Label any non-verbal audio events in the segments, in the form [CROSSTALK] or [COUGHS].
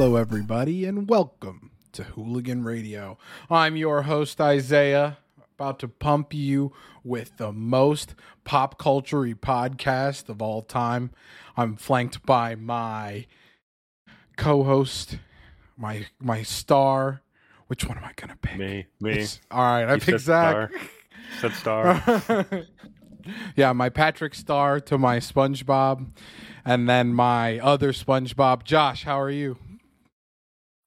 Hello, everybody, and welcome to Hooligan Radio. I'm your host, Isaiah, about to pump you with the most pop culture podcast of all time. I'm flanked by my co host, my my star. Which one am I going to pick? Me, me. It's- all right, I You picked Zach. Said star. [LAUGHS] yeah, my Patrick Star to my SpongeBob, and then my other SpongeBob. Josh, how are you?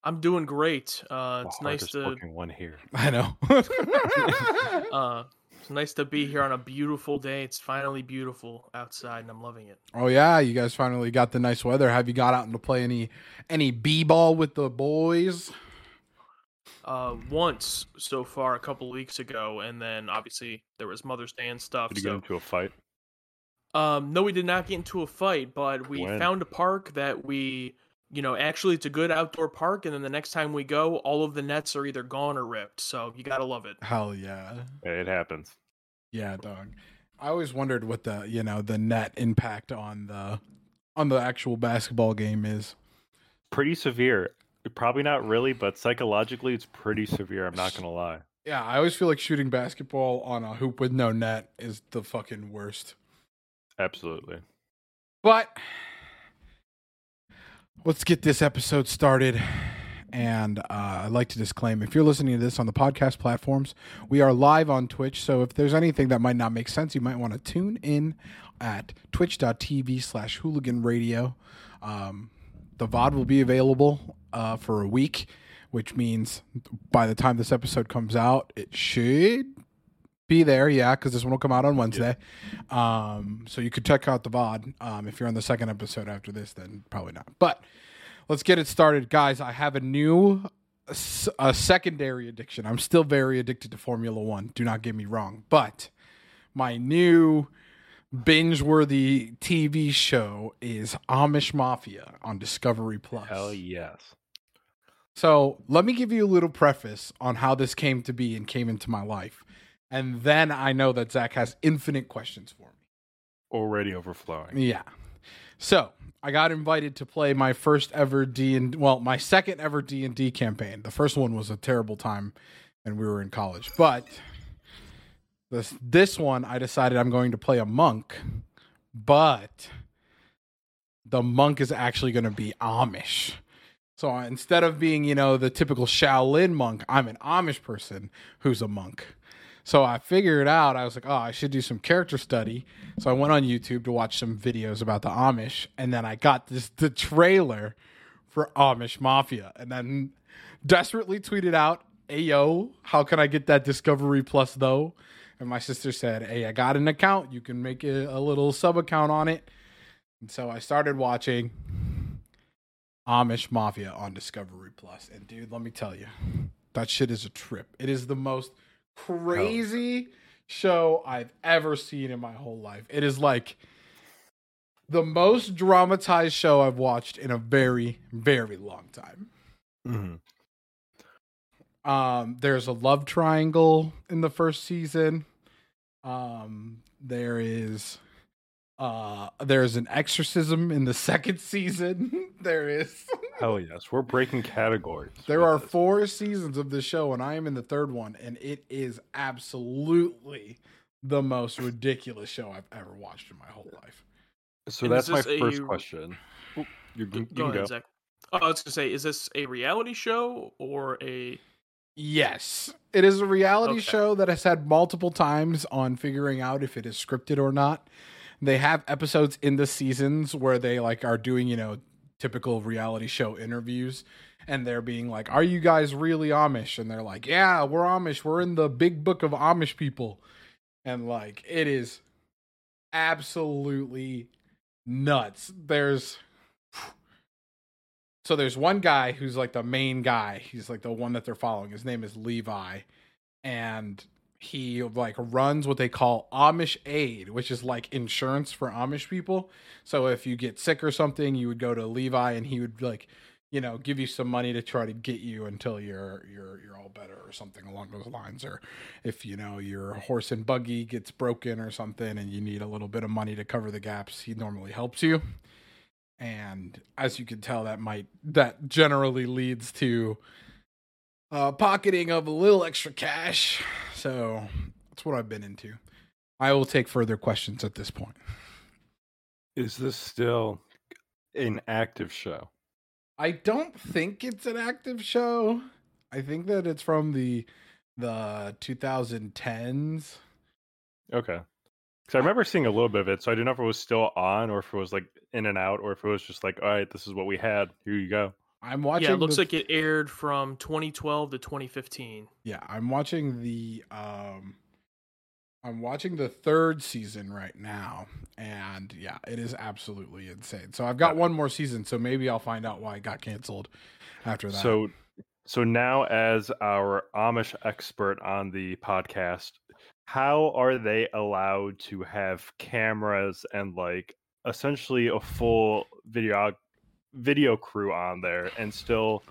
I'm doing great. Uh, it's nice to looking one here. [LAUGHS] I know. [LAUGHS] [LAUGHS] uh, it's nice to be here on a beautiful day. It's finally beautiful outside, and I'm loving it. oh yeah, you guys finally got the nice weather. Have you got out and to play any any b ball with the boys? Uh, once so far, a couple weeks ago, and then obviously there was Mother's Day and stuff. Did you get into a fight? um, no, we did not get into a fight, but we When? found a park that we, you know, actually it's a good outdoor park. And then the next time we go, all of the nets are either gone or ripped. So you gotta love it. Hell yeah, It happens. yeah, dog. I always wondered what the you know the net impact on the on the actual basketball game is. Pretty severe. Probably not really, but psychologically, it's pretty severe. I'm not gonna lie. Yeah, I always feel like shooting basketball on a hoop with no net is the fucking worst. Absolutely. But let's get this episode started. And uh, I'd like to disclaim if you're listening to this on the podcast platforms, we are live on Twitch. So if there's anything that might not make sense, you might want to tune in at twitch.tv slash hooligan radio. Um, the VOD will be available uh, for a week, which means by the time this episode comes out, it should be there. Yeah, because this one will come out on Wednesday. Um, so you could check out the VOD. Um, if you're on the second episode after this, then probably not. But let's get it started, guys. I have a new a secondary addiction. I'm still very addicted to Formula One. Do not get me wrong, but my new binge-worthy TV show is Amish Mafia on Discovery Plus. Hell yes. So let me give you a little preface on how this came to be and came into my life. And then I know that Zach has infinite questions for me. Already overflowing. Yeah. So I got invited to play my first ever D and well, my second ever D and D campaign. The first one was a terrible time, and we were in college. But this this one, I decided I'm going to play a monk, but the monk is actually going to be Amish. So instead of being, you know, the typical Shaolin monk, I'm an Amish person who's a monk. So I figured out, I was like, oh, I should do some character study. So I went on YouTube to watch some videos about the Amish, and then I got this the trailer for Amish Mafia, and then desperately tweeted out, "Hey yo, how can I get that Discovery Plus though?" And my sister said, "Hey, I got an account. You can make a, a little sub account on it." And so I started watching Amish Mafia on Discovery Plus, and dude, let me tell you, that shit is a trip. It is the most crazy show I've ever seen in my whole life. It is like the most dramatized show I've watched in a very, very long time. hmm Um, there's a love triangle in the first season. Um, there is uh there's an exorcism in the [LAUGHS] second season. there is [LAUGHS] Hell yes. We're breaking categories. There are this. four seasons of the show, and I am in the third one, and it is absolutely the most ridiculous show I've ever watched in my whole life. So And that's my first a- question. Oop, You, Go, you go can ahead, go. Zach. Oh, I was gonna say, is this a reality show or a? Yes, it is a reality Okay. show that has had multiple times on figuring out if it is scripted or not. They have episodes in the seasons where they like are doing, you know, typical reality show interviews and they're being like, "Are you guys really Amish?" and they're like, "Yeah, we're Amish. We're in the big book of Amish people." And like it is absolutely nuts. There's [SIGHS] so there's one guy who's like the main guy. He's like the one that they're following. His name is Levi, and he like runs what they call Amish Aid, which is like insurance for Amish people. So if you get sick or something, you would go to Levi, and he would like, you know, give you some money to try to get you until you're you're you're all better or something along those lines. Or if you know your horse and buggy gets broken or something, and you need a little bit of money to cover the gaps, he normally helps you and as you can tell, that might that generally leads to uh, pocketing of a little extra cash. So that's what I've been into. I will take further questions at this point. Is this still an active show? I don't think it's an active show. I think that it's from the the 2010s. Okay. Because I remember seeing a little bit of it, so I didn't know if it was still on or if it was like in and out or if it was just like, all right, this is what we had. Here you go. I'm watching. Yeah, it looks the- like it aired from 2012 to 2015. Yeah, I'm watching the um I'm watching the third season right now and yeah, it is absolutely insane. So I've got one more season, so maybe I'll find out why it got canceled after that. So, so now as our Amish expert on the podcast, how are they allowed to have cameras and like essentially a full video video crew on there and still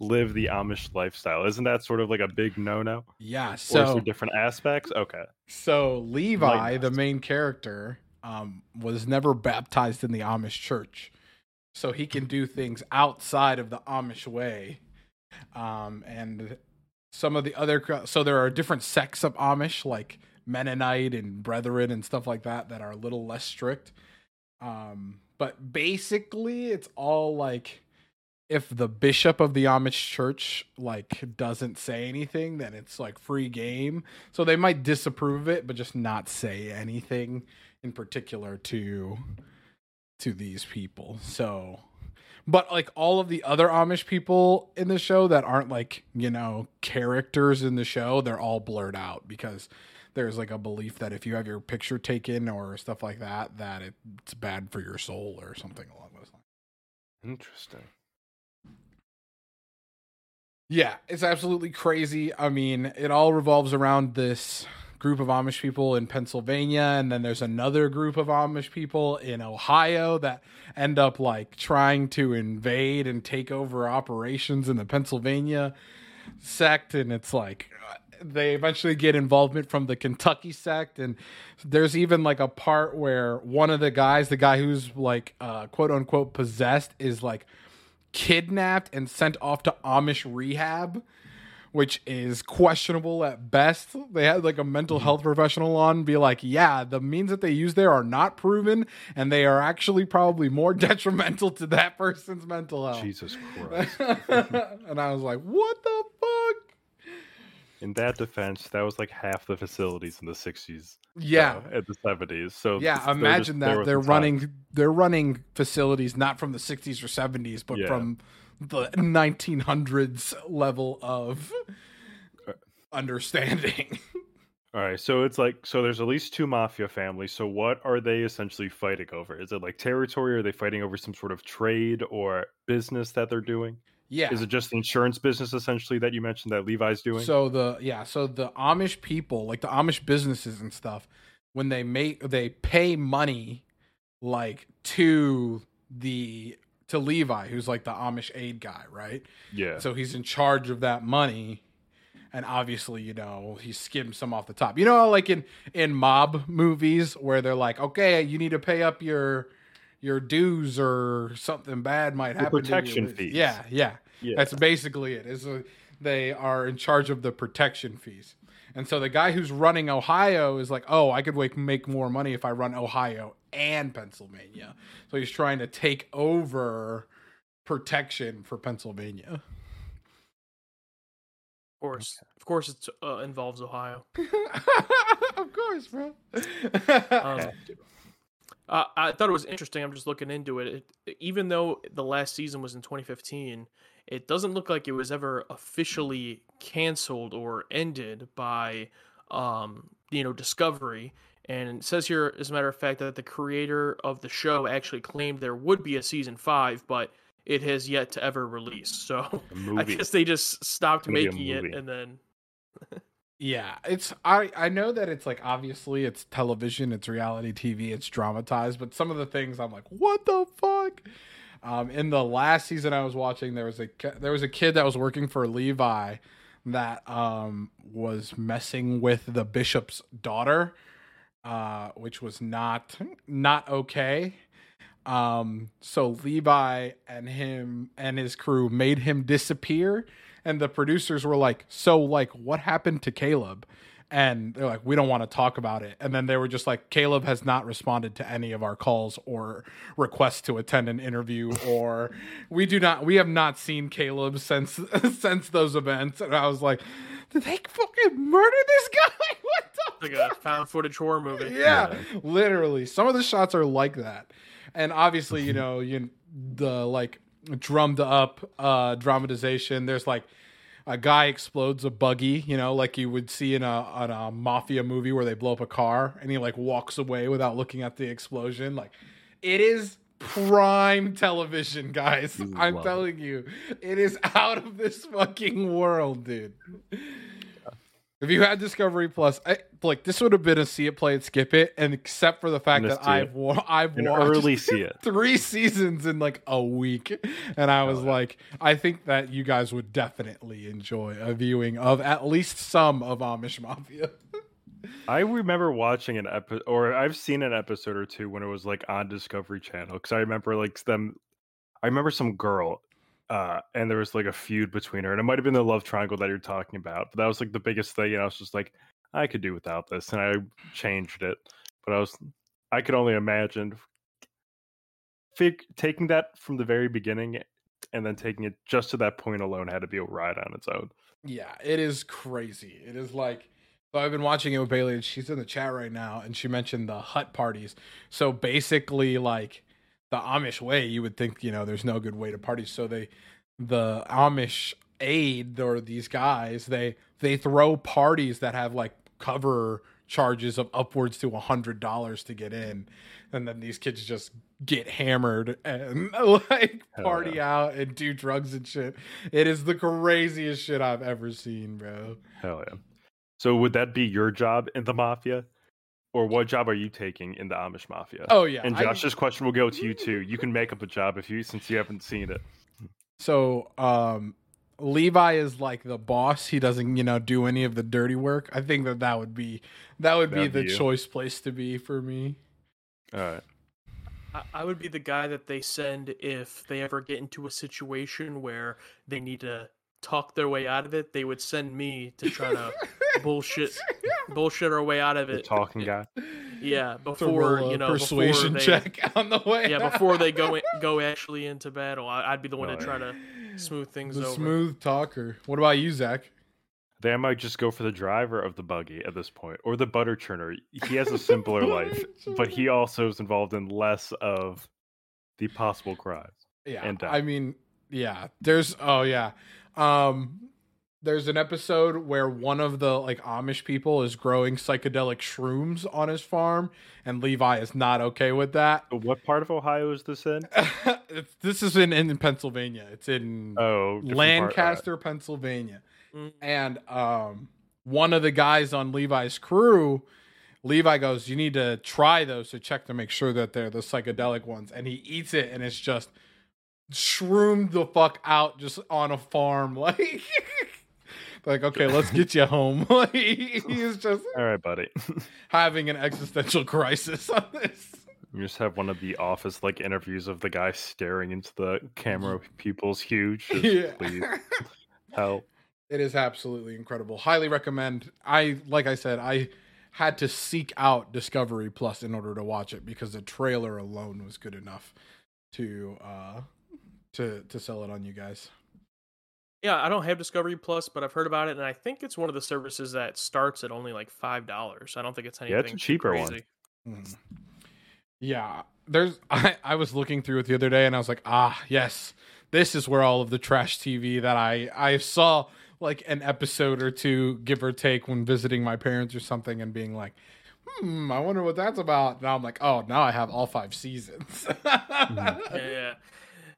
live the Amish lifestyle? Isn't that sort of like a big no-no? yeah, or is so different aspects? Okay. so Levi, the main character, um was never baptized in the Amish church. So he can do things outside of the Amish way. Um and some of the other so there are different sects of Amish like Mennonite and Brethren and stuff like that that are a little less strict. Um, but basically, it's all like if the bishop of the Amish church like doesn't say anything, then it's like free game. So they might disapprove of it, but just not say anything in particular to to these people. So but like all of the other Amish people in the show that aren't like, you know, characters in the show, they're all blurred out because there's like a belief that if you have your picture taken or stuff like that, that it's bad for your soul or something along those lines. Interesting. Yeah, it's absolutely crazy. I mean, it all revolves around this group of Amish people in Pennsylvania, and then there's another group of Amish people in Ohio that end up like trying to invade and take over operations in the Pennsylvania sect, and it's like uh, they eventually get involvement from the Kentucky sect, and there's even like a part where one of the guys, the guy who's like uh, quote unquote possessed, is like kidnapped and sent off to Amish rehab, which is questionable at best. They had like a mental health professional on be like, yeah, the means that they use there are not proven and they are actually probably more [LAUGHS] detrimental to that person's mental health. Jesus [LAUGHS] Christ. and I was like, what the fuck? In that defense, that was like half the facilities in the 60s. Yeah. uh, at the 70s. So Yeah, imagine that they're running they're running facilities not from the 60s or 70s but Yeah. from the 1900s level of Uh, understanding. [LAUGHS] All right, so it's like so. There's at least two mafia families. So what are they essentially fighting over? Is it like territory? Are they fighting over some sort of trade or business that they're doing? Yeah. Is it just the insurance business essentially that you mentioned that Levi's doing? So the yeah, so the Amish people, like the Amish businesses and stuff, when they make they pay money like to the to Levi, who's like the Amish aid guy, right? yeah. So he's in charge of that money. And obviously, you know, he skims some off the top. You know, like in in mob movies where they're like, "Okay, you need to pay up your your dues or something bad might happen." to you." protection fees. Yeah, yeah. yeah. That's basically it. Is they are in charge of the protection fees. And so the guy who's running Ohio is like, "Oh, I could make make more money if I run Ohio and Pennsylvania." So he's trying to take over protection for Pennsylvania. Of course, of course, it uh, involves Ohio. [LAUGHS] of course, bro. Um, uh, I thought it was interesting. I'm just looking into it. it. Even though the last season was in 2015, it doesn't look like it was ever officially canceled or ended by, um, you know, Discovery. And it says here, as a matter of fact, that the creator of the show actually claimed there would be a season five, but it has yet to ever release. So [LAUGHS] I guess they just stopped gonna be a making it, and then [LAUGHS] yeah, it's I I know that it's like obviously it's television, it's reality TV, it's dramatized, but some of the things I'm like, what the fuck? Um, in the last season I was watching, there was a there was a kid that was working for Levi that um was messing with the bishop's daughter, uh, which was not not okay. Um, so Levi and him and his crew made him disappear, and the producers were like, "So, like, what happened to Caleb?" And they're like, "We don't want to talk about it." And then they were just like, "Caleb has not responded to any of our calls or requests to attend an interview, or we do not, we have not seen Caleb since [LAUGHS] since those events." And I was like, "Did they fucking murder this guy? [LAUGHS] What the?" Like a found footage horror movie. yeah, literally. Some of the shots are like that, and obviously, you know, you the like drummed up uh dramatization. There's like a guy explodes a buggy, you know, like you would see in a on a mafia movie where they blow up a car, and he like walks away without looking at the explosion. Like, it is prime television, guys. You I'm telling you, it is out of this fucking world, dude. If you had Discovery Plus, I, like this would have been a see it, play it, skip it, and except for the fact that I've wa- I've An watched early [LAUGHS] see it. three seasons in like a week, and I was Oh, like, I think that you guys would definitely enjoy a viewing of at least some of Amish Mafia. [LAUGHS] I remember watching an episode, or I've seen an episode or two when it was like on Discovery Channel. Because I remember like them, I remember some girl, uh, and there was like a feud between her, and it might have been the love triangle that you're talking about. But that was like the biggest thing, and I was just like, I could do without this, and I changed it. But I was, I could only imagine fig- taking that from the very beginning, and then taking it just to that point alone had to be a ride on its own. Yeah, it is crazy. It is like so I've been watching it with Bailey and she's in the chat right now and she mentioned the hut parties. So basically like the Amish way, you would think, you know, there's no good way to party. So they the Amish aid or these guys, they they throw parties that have like cover charges of upwards to a hundred dollars to get in. And then these kids just get hammered and [LAUGHS] like party out and do drugs and shit. It is the craziest shit I've ever seen, bro. Hell yeah. So would that be your job in the mafia? Or what job are you taking in the Amish mafia? Oh yeah. and I- Josh's question will go to you too. You can make up a job if you since you haven't seen it. so um Levi is like the boss. He doesn't, you know, do any of the dirty work. I think that that would be that would be That'd the be choice place to be for me. All right. I, I would be the guy that they send if they ever get into a situation where they need to talk their way out of it. They would send me to try to [LAUGHS] bullshit bullshit our way out of it. The it. talking guy. Yeah, To before roll a you know persuasion they, check [LAUGHS] on the way. Yeah, before they go [LAUGHS] in, go actually into battle, I, I'd be the one Oh, to yeah. try to smooth things the over. smooth talker. What about you, Zach? They might just go for the driver of the buggy at this point, or the butter churner. He has a simpler life, but he also is involved in less of the possible crimes. Yeah, and I mean, yeah. There's oh yeah, um, there's an episode where one of the like Amish people is growing psychedelic shrooms on his farm, and Levi is not okay with that. What part of Ohio is this in? [LAUGHS] this is in in Pennsylvania. It's in Oh, different part- Lancaster, Pennsylvania. Mm. And um, one of the guys on Levi's crew, Levi goes, "You need to try those to check to make sure that they're the psychedelic ones." And he eats it, and it's just shroomed the fuck out, just on a farm, [LAUGHS] like. Like okay, let's get you home. [LAUGHS] Like, he's just All right, buddy. [LAUGHS] having an existential crisis on this. You just have one of the office like interviews of the guy staring into the camera pupils huge. Just, Yeah. Please help. It is absolutely incredible. Highly recommend. I like I said, I had to seek out Discovery Plus in order to watch it because the trailer alone was good enough to uh to to sell it on you guys. Yeah, I don't have Discovery Plus, but I've heard about it, and I think it's one of the services that starts at only like five dollars. I don't think it's anything Yeah, it's a too cheaper one. crazy. Mhm. Yeah, there's [LAUGHS] I, I was looking through it the other day and I was like, ah, yes, this is where all of the trash TV that I I saw like an episode or two, give or take, when visiting my parents or something, and being like, hmm, I wonder what that's about. Now I'm like, oh, now I have all five seasons. [LAUGHS] Yeah, yeah,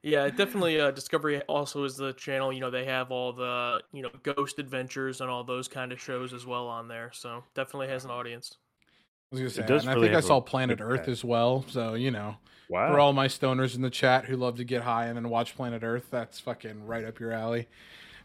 yeah. Definitely, uh, Discovery also is the channel. You know, they have all the you know Ghost Adventures and all those kind of shows as well on there. So definitely has an audience. I was gonna say, does and I think I saw Planet Earth cast. as well. So you know, Wow. for all my stoners in the chat who love to get high and then watch Planet Earth, that's fucking right up your alley.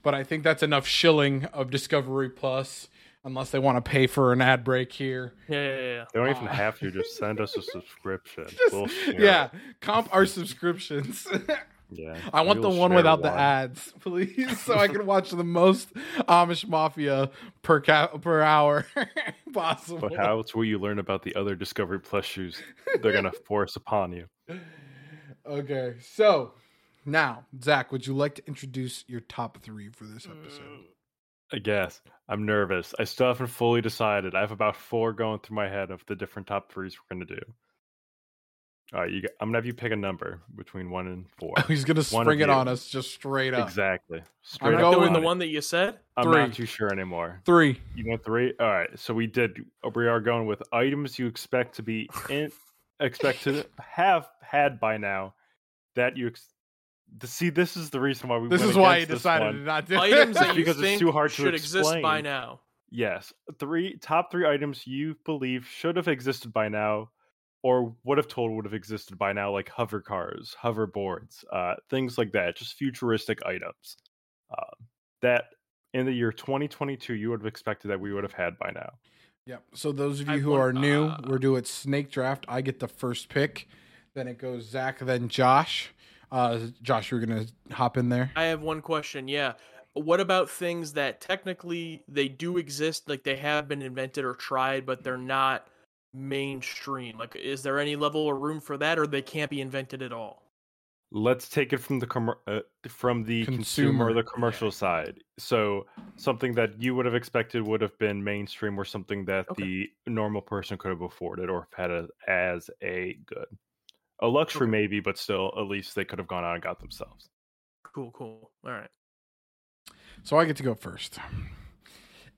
But I think that's enough shilling of Discovery Plus. unless they want to pay for an ad break here. Yeah, yeah, yeah. They don't even Uh, have to. Just send us a [LAUGHS] subscription. Just- We'll yeah, it. comp our subscriptions. [LAUGHS] yeah. I want the one without the ads, [LAUGHS] please, so I [LAUGHS] can watch the most Amish Mafia per cap per hour [LAUGHS] possible. But how else will you learn about the other Discovery Plus shoes they're gonna force upon you? Okay, so now, Zach, would you like to introduce your top three for this episode? Mm, I guess I'm nervous. I still haven't fully decided. I have about four going through my head of the different top threes we're gonna do. All right, you. Got, I'm gonna have you pick a number between one and four. [LAUGHS] He's gonna One spring it you. on us just straight up. Exactly. Straight I'm Straight going up Doing the it. one that you said. I'm Three. not too sure anymore. Three. You went three. All right. So we did. Uh, we are going with items you expect to be in, expect to have had by now. That you. Ex- to see, this is the reason why we. This went is why he against this decided one. to not do Items that [LAUGHS] you Because it's think too hard to should exist by now. Yes, three top three items you believe should have existed by now, or what have told would have existed by now, like hover cars, hoverboards, uh, things like that. Just futuristic items uh, that in the year 2022 you would have expected that we would have had by now. Yep. So those of you I who want- are new, uh, we're doing snake draft. I get the first pick. Then it goes Zach, then Josh. Uh, Josh, you're gonna hop in there. I have one question. Yeah. What about things that technically they do exist, like they have been invented or tried, but they're not mainstream? Like, is there any level or room for that, or they can't be invented at all? Let's take it from the commer- uh, from the consumer, Consumer, or the yeah. commercial side. So something that you would have expected would have been mainstream, or something that Okay. the normal person could have afforded or had a, as a good, a luxury Okay. maybe, but still at least they could have gone out and got themselves. Cool, cool. All right. So I get to go first.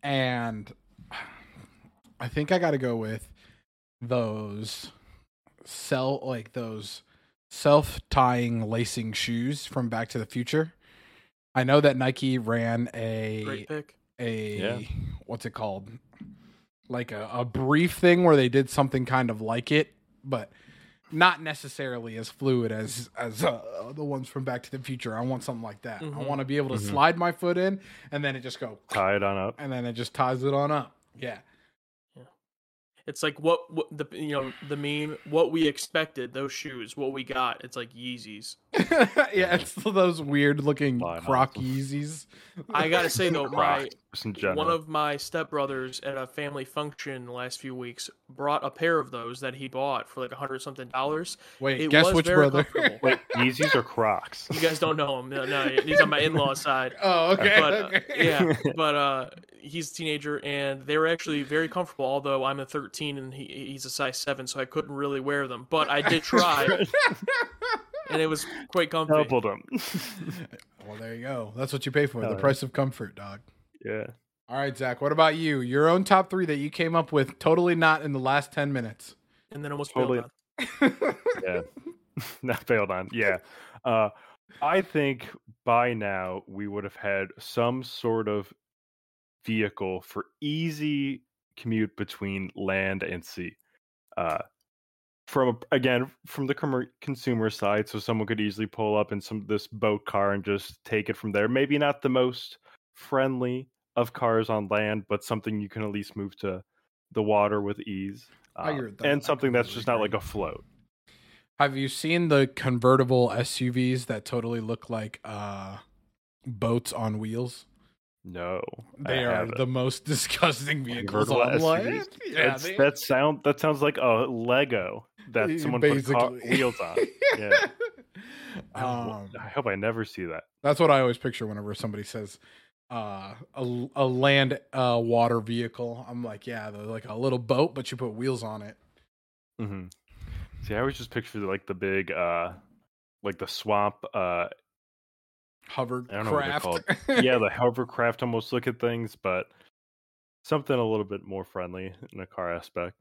And I think I got to go with those sell like those self-tying lacing shoes from Back to the Future. I know that Nike ran a Great pick. a Yeah. what's it called? Like a, a brief thing where they did something kind of like it, but not necessarily as fluid as as uh, the ones from Back to the Future. I want something like that. I Mhm. want to be able to Mhm. slide my foot in and then it just go Tie it on up. and then it just ties it on up. Yeah. It's like what, what the you know the meme. What we expected, those shoes. What we got. It's like Yeezys. [LAUGHS] yeah, it's those weird looking Fine, croc awesome. Yeezys. I gotta say [LAUGHS] though, my Crocs, just in general. one of my stepbrothers at a family function the last few weeks brought a pair of those that he bought for like a hundred something dollars. Wait, It guess was which very brother? comfortable. Wait, Yeezys or Crocs? You guys don't know him. No, no he's on my in-law side. [LAUGHS] oh, okay. But uh, yeah, [LAUGHS] but uh, he's a teenager, and they were actually very comfortable. Although I'm a 13 and he, he's a size seven, so I couldn't really wear them. But I did try, [LAUGHS] and it was quite comfy. Doubled them. well, there you go. That's what you pay for—the yeah. price of comfort, dog. Yeah. All right, Zach. What about you? Your own top three that you came up with, totally not in the last ten minutes. And then almost Totally. totally. [LAUGHS] yeah [LAUGHS] not failed on yeah uh i think by now we would have had some sort of vehicle for easy commute between land and sea uh from again from the commer consumer side so someone could easily pull up in some this boat car and just take it from there maybe not the most friendly of cars on land but something you can at least move to the water with ease I uh, agree and something that's just not like a float Have you seen the convertible SUVs that totally look like uh, boats on wheels? No, I They are haven't. the most [LAUGHS] disgusting vehicles Convertible on land. SUVs. Yeah, they- that sound that sounds like a Lego that Yeah, someone put car- wheels on. Yeah, [LAUGHS] Um, I hope I never see that. That's what I always picture whenever somebody says uh, a a land uh, water vehicle. I'm like, yeah, like a little boat, but you put wheels on it. hmm See, I always just picture like the big, uh like the swamp. uh Hovercraft. I don't know what they're called. Yeah, the [LAUGHS] hovercraft almost look at things, but something a little bit more friendly in a car aspect.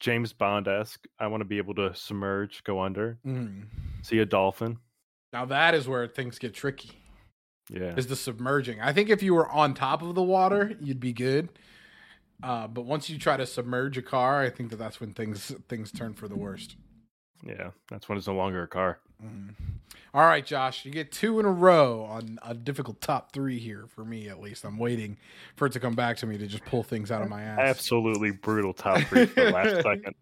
James Bond esque. I want to be able to submerge, go under, Mm. see a dolphin. Now that is where things get tricky. Yeah, Is the submerging? I think if you were on top of the water, you'd be good. Uh, but once you try to submerge a car, I think that that's when things things turn for the worst. yeah. That's when it's no longer a car. Mm. All right, Josh, you get two in a row on a difficult top three here for me, at least. I'm waiting for it to come back to me to just pull things out of my ass. Absolutely brutal top three for the last [LAUGHS] second.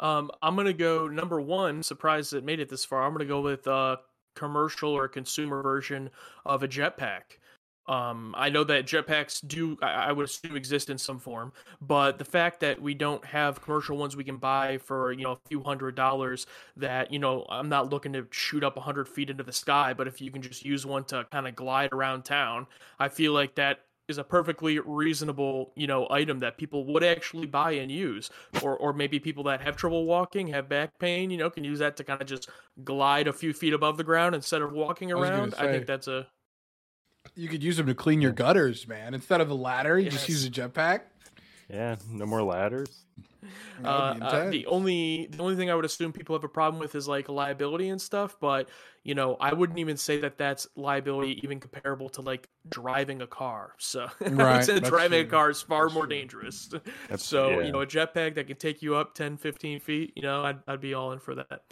Um, I'm gonna go number one. Surprised it made it this far. I'm gonna go with a commercial or consumer version of a jetpack. Um, I know that jetpacks do, I, I would assume, exist in some form, but the fact that we don't have commercial ones we can buy for you know a few hundred dollars, that you know I'm not looking to shoot up hundred feet into the sky, but if you can just use one to kind of glide around town, I feel like that is a perfectly reasonable, you know, item that people would actually buy and use. Or or maybe people that have trouble walking, have back pain, you know, can use that to kind of just glide a few feet above the ground instead of walking I around. I, say- think that's a You could use them to clean your gutters, man. Instead of a ladder, you just use a jetpack. Yeah, no more ladders. [LAUGHS] Uh, uh, the only the only thing I would assume people have a problem with is like liability and stuff, but you know I wouldn't even say that that's liability even comparable to like driving a car. So [LAUGHS] I Right, would say that's driving a car is far That's more true. dangerous. That's- so yeah. you know a jetpack that can take you up 10, 15 feet, you know I'd I'd be all in for that.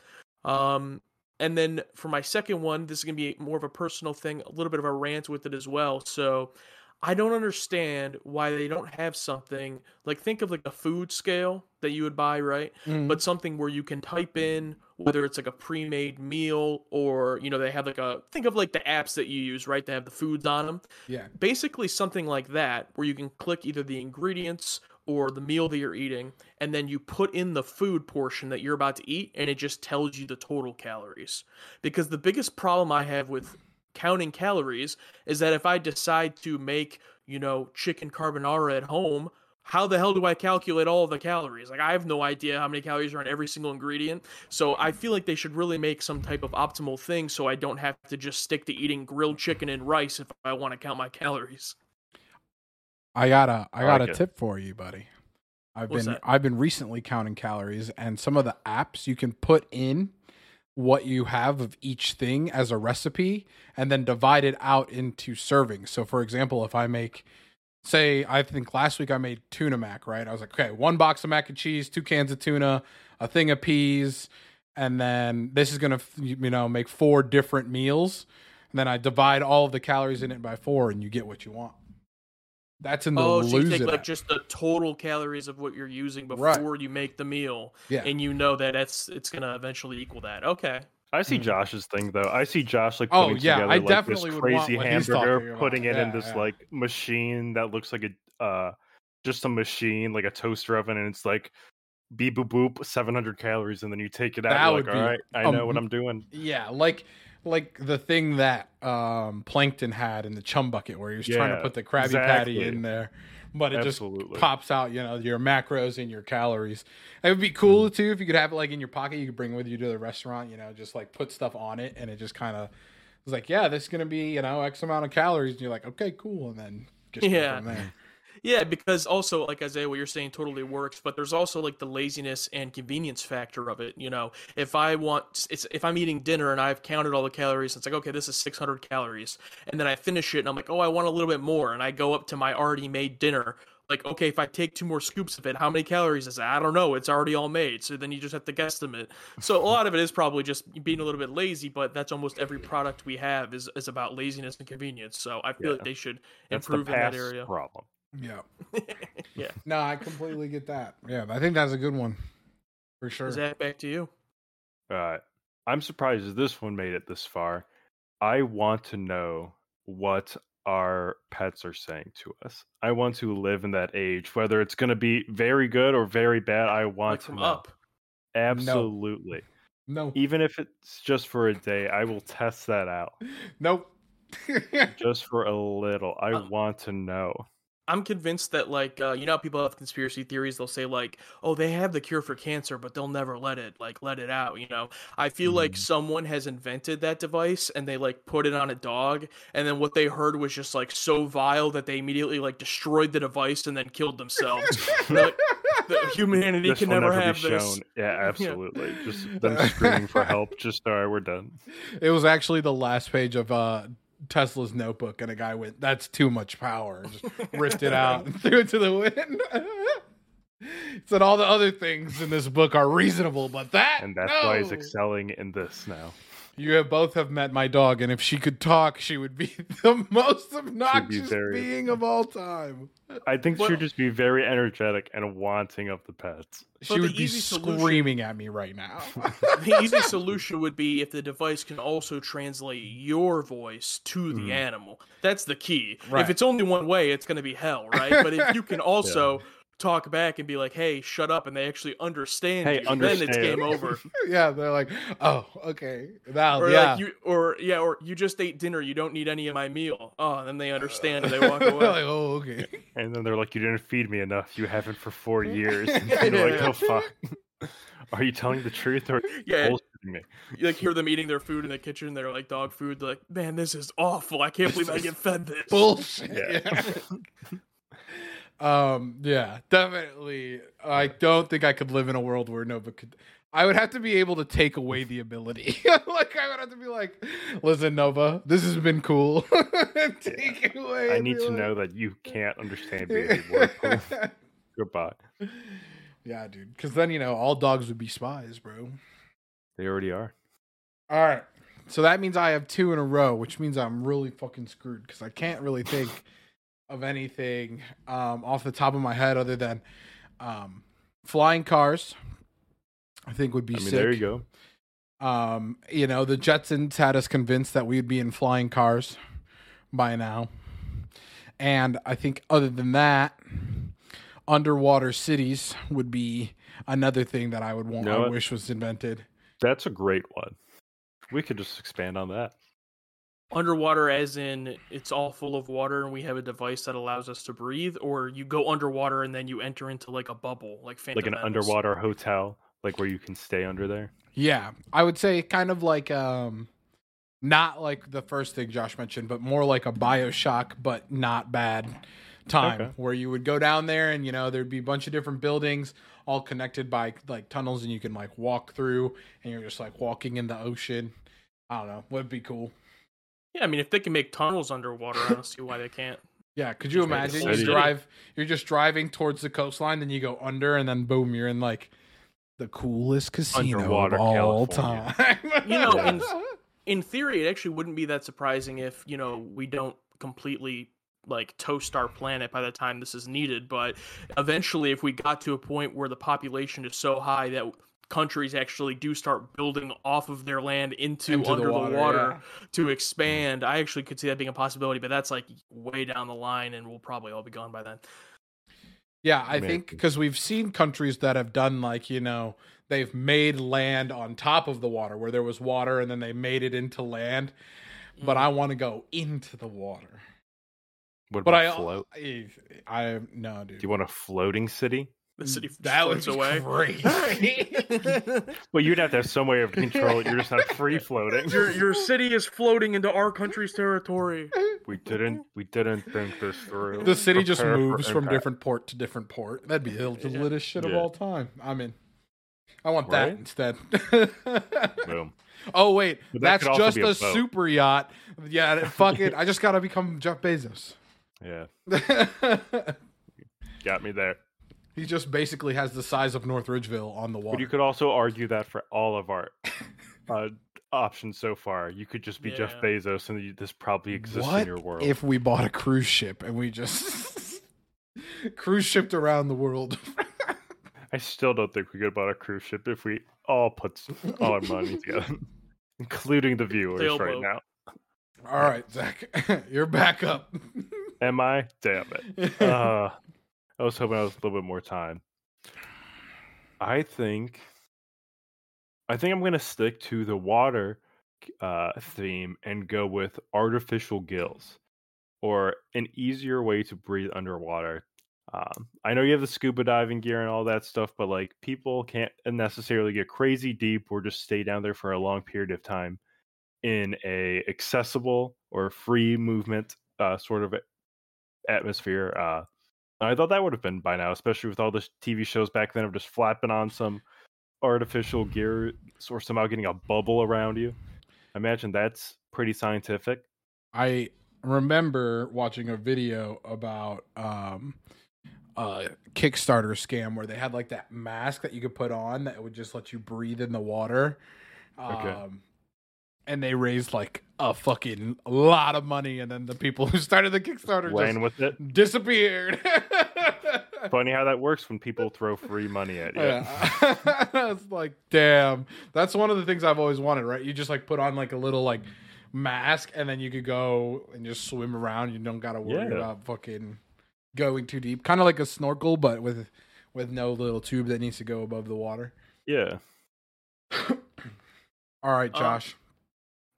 Um, and then for my second one, this is gonna be more of a personal thing, a little bit of a rant with it as well. So I don't understand why they don't have something like think of like a food scale that you would buy, right? Mhm. But something where you can type in whether it's like a pre-made meal or you know they have like a think of like the apps that you use, right? They have the foods on them. yeah. Basically something like that where you can click either the ingredients or the meal that you're eating and then you put in the food portion that you're about to eat and it just tells you the total calories. Because the biggest problem I have with counting calories is that if I decide to make, you know, chicken carbonara at home, how the hell do I calculate all the calories? Like I have no idea how many calories are in every single ingredient. So I feel like they should really make some type of optimal thing so I don't have to just stick to eating grilled chicken and rice if I want to count my calories. I got a I I got like a it. tip for you, buddy. I've What's been that? I've been recently counting calories and some of the apps you can put in what you have of each thing as a recipe and then divide it out into servings. So for example, if I make say I think last week I made tuna mac, right? I was like, okay, one box of mac and cheese, two cans of tuna, a thing of peas, and then this is going to you know make four different meals. And then I divide all of the calories in it by 4 and you get what you want. That's in the oh, so you take like app. just the total calories of what you're using before Right. you make the meal, Yeah. and you know that it's it's gonna eventually equal that. Okay. I see Mhm. Josh's thing though. I see Josh like Oh, putting yeah, together I like definitely this crazy what he's talking hamburger, putting it in this yeah. like machine that looks like a uh just a machine, like a toaster oven, and it's like beep boop boop, seven hundred calories, and then you take it out. That you're would like, be all right, I know what I'm doing. Yeah, like like the thing that um Plankton had in the chum bucket where he was trying to put the Krabby Patty in there. But it Absolutely. just pops out, you know, your macros and your calories. It would be cool too if you could have it like in your pocket. You could bring it with you to the restaurant, you know, just like put stuff on it, and it just kind of was like, yeah, this is gonna be you know X amount of calories, and you're like, okay, cool, and then just Yeah. from there. Yeah, because also like Isaiah, what you're saying totally works, but there's also like the laziness and convenience factor of it. You know, if I want, it's if I'm eating dinner and I've counted all the calories, it's like okay, this is 600 calories, and then I finish it and I'm like, oh, I want a little bit more, and I go up to my already made dinner. Like, okay, if I take two more scoops of it, how many calories is that? I don't know. It's already all made. So then you just have to guesstimate. So a lot of it is probably just being a little bit lazy, but that's almost every product we have is, is about laziness and convenience. So I feel Yeah. like they should That's the improve in that area. problem. Yeah, [LAUGHS] Yeah. no, I completely get that. Yeah, I think that's a good one for sure. Zach, back to you. Uh, I'm surprised this one made it this far. I want to know what our pets are saying to us. I want to live in that age, whether it's going to be very good or very bad. I want Like to know. up. Absolutely. no, Even if it's just for a day, I will test that out. [LAUGHS] nope. [LAUGHS] Just for a little. I Um, want to know. I'm convinced that like uh, you know how people have conspiracy theories. They'll say like, "Oh, they have the cure for cancer, but they'll never let it like let it out." You know, I feel like Mhm. someone has invented that device and they like put it on a dog, and then what they heard was just like so vile that they immediately like destroyed the device and then killed themselves. Like, the [LAUGHS] humanity This can never, never, have this. shown. Yeah, [LAUGHS] absolutely. Just [LAUGHS] them screaming for help. Just all right, we're done. It was actually the last page of uh, Tesla's notebook, and a guy went, "That's too much power," and just [LAUGHS] ripped it out and [LAUGHS] threw it to the wind. [LAUGHS] said all the other things in this book are reasonable, but that and that's no. why he's excelling in this now. You have both have met my dog, and if she could talk, she would be [LAUGHS] the most obnoxious very- being of all time. I think Well- she'd just be very energetic and wanting of the pets. She the would be easy solution- screaming at me right now. [LAUGHS] [LAUGHS] the easy solution would be if the device can also translate your voice to the Mhm. animal. That's the key. Right. If it's only one way, it's going to be hell, right? But if you can also talk back and be like, "Hey, shut up," and they actually understand Hey, you, then it's game over. [LAUGHS] yeah, they're like, oh, okay. Now, Or yeah. like you, or yeah, or you just ate dinner. You don't need any of my meal. Oh, then they understand and they walk [LAUGHS] away. like, oh, okay. [LAUGHS] And then they're like, "You didn't feed me enough. You haven't for four years." And you're like, Yeah. "Oh fuck." Are you telling the truth or yeah, bullshitting me? you like hear them eating their food in the kitchen. They're like dog food. They're like, man, this is awful. I can't believe I get fed this. Bullshit. Yeah. Um, yeah, definitely. I don't think I could live in a world where Nova could. I would have to be able to take away the ability. [LAUGHS] like I would have to be like, "Listen, Nova, this has been cool." [LAUGHS] take it away. I need to like- know that you can't understand me anymore. Goodbye. yeah, dude. Because then you know all dogs would be spies, bro. They already are. All right. So that means I have two in a row, which means I'm really fucking screwed because I can't really think of anything um, off the top of my head other than um, flying cars. I think would be I mean, sick. there you go. Um, you know, the Jetsons had us convinced that we'd be in flying cars by now. And I think other than that, underwater cities would be another thing that I would want. You know I wish was invented. That's a great one. We could just expand on that. Underwater as in it's all full of water and we have a device that allows us to breathe or you go underwater and then you enter into like a bubble like Phantom Like an Menace. underwater hotel, like where you can stay under there. Yeah, I would say kind of like um not like the first thing Josh mentioned, but more like a BioShock but not bad time Okay. where you would go down there and you know there'd be a bunch of different buildings all connected by like tunnels and you can like walk through and you're just like walking in the ocean. I don't know, would be cool. Yeah i mean if they can make tunnels underwater i don't see why they can't Yeah, could you Just imagine you drive? You're just driving towards the coastline then you go under and then boom you're in like the coolest casino Underwater of all California. time. You know, [LAUGHS] in, in theory it actually wouldn't be that surprising if you know we don't completely like toast our planet by the time this is needed but eventually if we got to a point where the population is so high that countries actually do start building off of their land into, Into under the water, yeah. to expand i actually could see that being a possibility but that's like way down the line and we'll probably all be gone by then Yeah, I Maybe. think because we've seen countries that have done like you know they've made land on top of the water where there was water and then they made it into land. But Mm. I want to go into the water. What But I, float? I, I no, dude. Do you want a floating city? The city mm, that would floats be away great. [LAUGHS] Well, you'd have to have some way of control it. You're just not free [LAUGHS] floating. your your city is floating into our country's territory We didn't. We didn't think this through. the city just Prepare for moves from impact. different port to different port. That'd be the Yeah. littest shit of all time. I'm in. I want that instead. [LAUGHS] Boom. oh wait, that that's just a, a super yacht. Yeah, fuck it. I just gotta become Jeff Bezos. Yeah, got me there. He just basically has the size of North Ridgeville on the But you could also argue that for all of our uh, options so far, you could just be Jeff Bezos, and you, this probably exists what in your world. if we bought a cruise ship and we just [LAUGHS] cruise shipped around the world? [LAUGHS] I still don't think we could buy a cruise ship if we all put all our money together, [LAUGHS] including the viewers right Sailboat. now. All right, Zach, you're back up. Am I? Damn it. Uh, I was hoping I was a little bit more time. I think. I think I'm gonna stick to the water uh, theme and go with artificial gills, or an easier way to breathe underwater. Um, I know you have the scuba diving gear and all that stuff, but like people can't necessarily get crazy deep or just stay down there for a long period of time in a accessible or free movement uh, sort of atmosphere. Uh, I thought that would have been by now, especially with all the TV shows back then of just flapping on some artificial gear or somehow getting a bubble around you. I imagine that's pretty scientific. I remember watching a video about um, a Kickstarter scam where they had like that mask that you could put on that would just let you breathe in the water. Okay. And they raised like a fucking lot of money, and then the people who started the Kickstarter Playing with it. just disappeared. [LAUGHS] Funny how that works when people throw free money at you. Yeah. [LAUGHS] it's like, damn. That's one of the things I've always wanted, right? You just like put on like a little like mask and then you could go and just swim around. You don't gotta worry Yeah. about fucking going too deep. Kind of like a snorkel, but with with no little tube that needs to go above the water. Yeah. [COUGHS] All right, Um, Josh.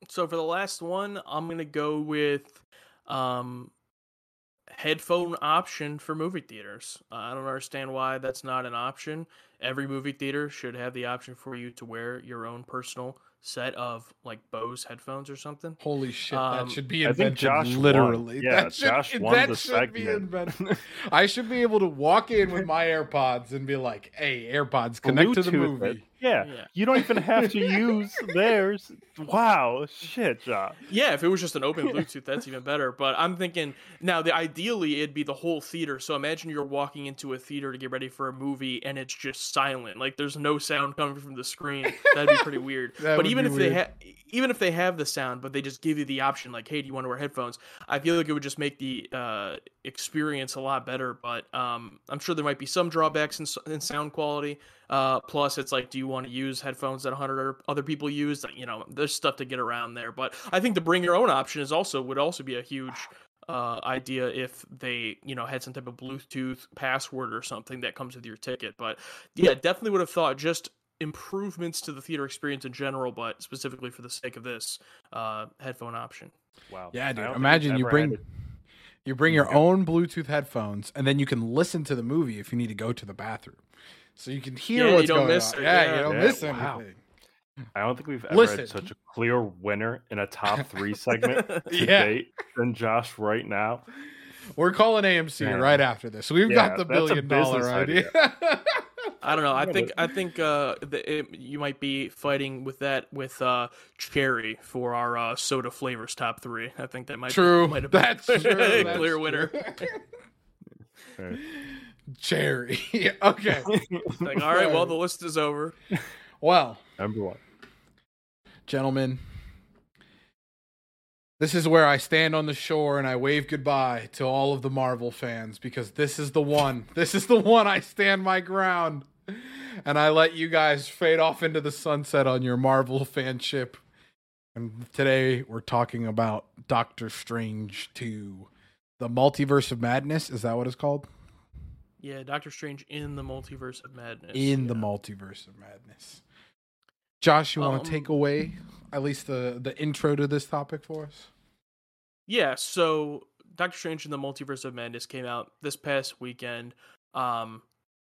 So for the last one, I'm gonna go with um headphone option for movie theaters. Uh, I don't understand why that's not an option. Every movie theater should have the option for you to wear your own personal set of like Bose headphones or something. Holy shit, um, that should be invented. I think invented Josh won. literally. Yeah, that should, Josh won that the should be segment. invented. [LAUGHS] I should be able to walk in with my AirPods and be like, "Hey, AirPods, connect to the movie." it. Yeah. Yeah. You don't even have to [LAUGHS] use theirs. Wow. Shit, Josh. Yeah, if it was just an open [LAUGHS] Bluetooth, that's even better. But I'm thinking now, the ideally it'd be the whole theater. So imagine you're walking into a theater to get ready for a movie, and it's just silent. Like there's no sound coming from the screen. That'd be pretty weird. [LAUGHS] But even if they have, even if they have the sound, but they just give you the option, like, hey, do you want to wear headphones? I feel like it would just make the uh, experience a lot better. But um, I'm sure there might be some drawbacks in, in sound quality. Uh, plus, it's like, do you want to use headphones that 100 other people use? You know, there's stuff to get around there. But I think the bring your own option is also would also be a huge uh, idea if they, you know, had some type of Bluetooth password or something that comes with your ticket. But yeah, definitely would have thought just improvements to the theater experience in general, but specifically for the sake of this uh, headphone option. Wow. Yeah, I dude. Imagine you bring had you bring your Okay. own Bluetooth headphones, and then you can listen to the movie if you need to go to the bathroom, so you can hear Yeah, what's going miss on. it, Yeah, yeah. you don't Yeah, miss wow. anything. I don't think we've ever Listen. had such a clear winner in a top [LAUGHS] three segment [LAUGHS] to Yeah. date than Josh right now. We're calling AMC Man. right after this. We've Yeah, got the billion dollar business idea. [LAUGHS] I don't know. I think I think uh, the, it, you might be fighting with that with uh, cherry for our uh, soda flavors top three. I think that might True. Be, might have been That's true. a That's clear true. winner. Right. Cherry. [LAUGHS] okay. like, all right, well the list is over. Well, Number one. gentlemen, this is where I stand on the shore and I wave goodbye to all of the Marvel fans because this is the one. [LAUGHS] This is the one I stand my ground. And I let you guys fade off into the sunset on your Marvel fanship. And today we're talking about Doctor Strange 2. The Multiverse of Madness. Is that what it's called? Yeah, Doctor Strange in the Multiverse of Madness. in the multiverse of madness. Josh, you want to Um, take away at least the the intro to this topic for us? Yeah, so Doctor Strange in the Multiverse of Madness came out this past weekend. Um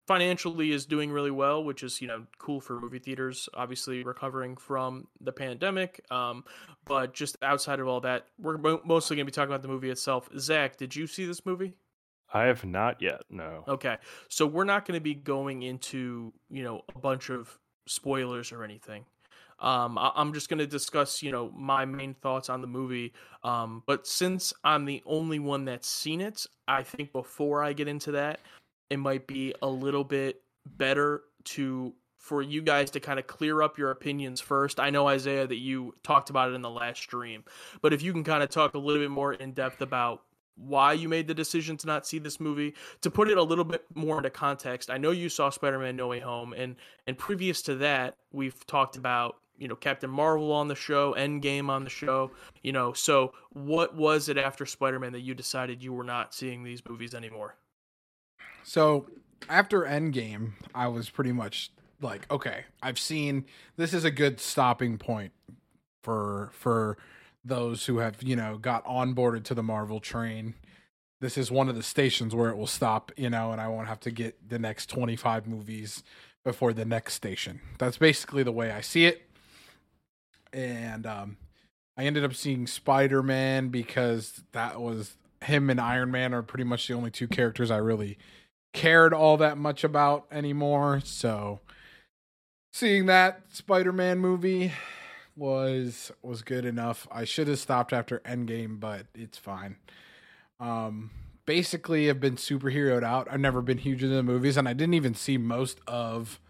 financially is doing really well, which is, you know, cool for movie theaters, obviously recovering from the pandemic. Um but just outside of all that, we're mostly going to be talking about the movie itself. Zach, did you see this movie? I have not yet. No. Okay. So we're not going to be going into, you know, a bunch of spoilers or anything. Um, I- I'm just going to discuss, you know, my main thoughts on the movie. Um, but since I'm the only one that's seen it, I think before I get into that, it might be a little bit better to for you guys to kind of clear up your opinions first. I know Isaiah that you talked about it in the last stream, but if you can kind of talk a little bit more in depth about why you made the decision to not see this movie. To put it a little bit more into context i know you saw spider-man no way home and and previous to that we've talked about you know captain marvel on the show endgame on the show you know. So what was it after spider-man that you decided you were not seeing these movies anymore? So after Endgame, I was pretty much like, okay, I've seen this is a good stopping point for for those who have you know got onboarded to the Marvel train. This is one of the stations where it will stop, you know, and I won't have to get the next twenty five movies before the next station. That's basically the way I see it. And um, I ended up seeing Spider Man because that was him and Iron Man are pretty much the only two characters I really cared all that much about anymore. So seeing that Spider-Man movie was was good enough. I should have stopped after Endgame, but it's fine. Um basically I've been superheroed out. I've never been huge into the movies, and I didn't even see most of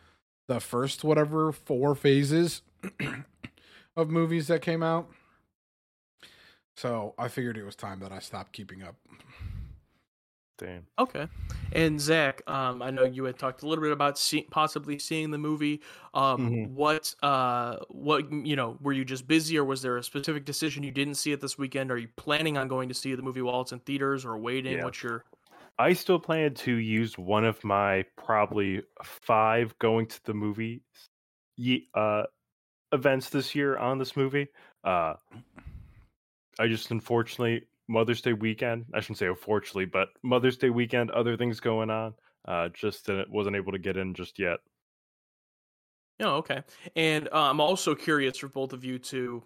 the first whatever four phases [CLEARS THROAT] of movies that came out. So I figured it was time that I stopped keeping up. Damn. Okay. And Zach, um, I know you had talked a little bit about see- possibly seeing the movie. Um, Mhm. What, uh, what you know, were you just busy, or was there a specific decision you didn't see it this weekend? Are you planning on going to see the movie while it's in theaters, or waiting? Yeah. What's your I still plan to use one of my probably five going to the movie uh, events this year on this movie. Uh, I just unfortunately Mother's Day weekend. I shouldn't say unfortunately, but Mother's Day weekend, other things going on. Uh, just didn't, wasn't able to get in just yet. Oh, okay. And uh, I'm also curious for both of you to.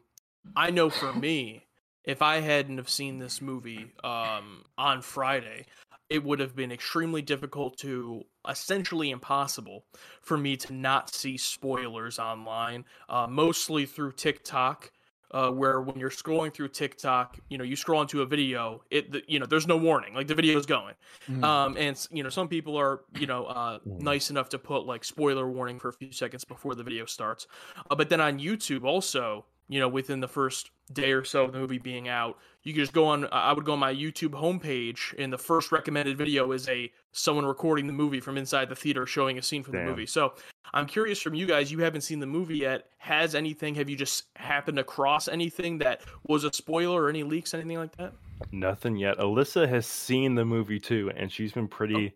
I know for me, if I hadn't have seen this movie um, on Friday, it would have been extremely difficult to, essentially impossible, for me to not see spoilers online. Uh, mostly through TikTok. Uh, where when you're scrolling through TikTok, you know, you scroll into a video, it, the, you know, there's no warning, like the video is going. Mhm. Um, and you know, some people are you know uh, Mhm. nice enough to put like spoiler warning for a few seconds before the video starts. Uh, but then on YouTube, also, you know, within the first day or so of the movie being out, you can just go on. I would go on my YouTube homepage, and the first recommended video is a someone recording the movie from inside the theater, showing a scene from the movie. So I'm curious from you guys. You haven't seen the movie yet. Has anything? Have you just happened across anything that was a spoiler or any leaks, anything like that? Nothing yet. Alyssa has seen the movie too, and she's been pretty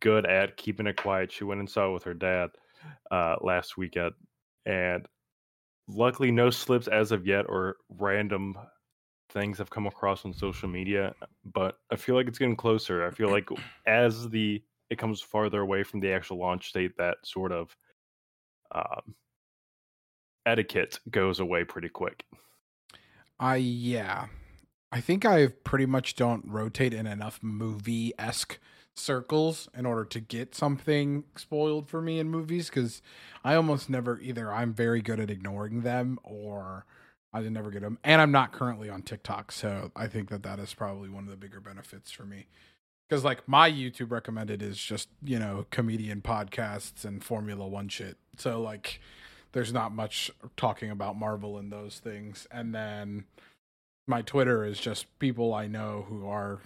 good at keeping it quiet. She went and saw it with her dad uh, last weekend, and luckily, no slips as of yet or random things have come across on social media. But I feel like it's getting closer. I feel like as the it comes farther away from the actual launch date, that sort of um, etiquette goes away pretty quick. I yeah. I think I pretty much don't rotate in enough movie esque circles in order to get something spoiled for me in movies because I almost never either I'm very good at ignoring them or I never get them. And I'm not currently on TikTok, so I think that that is probably one of the bigger benefits for me. Because like my YouTube recommended is just you know comedian podcasts and Formula One shit. So like there's not much talking about Marvel and those things. And then my Twitter is just people I know who are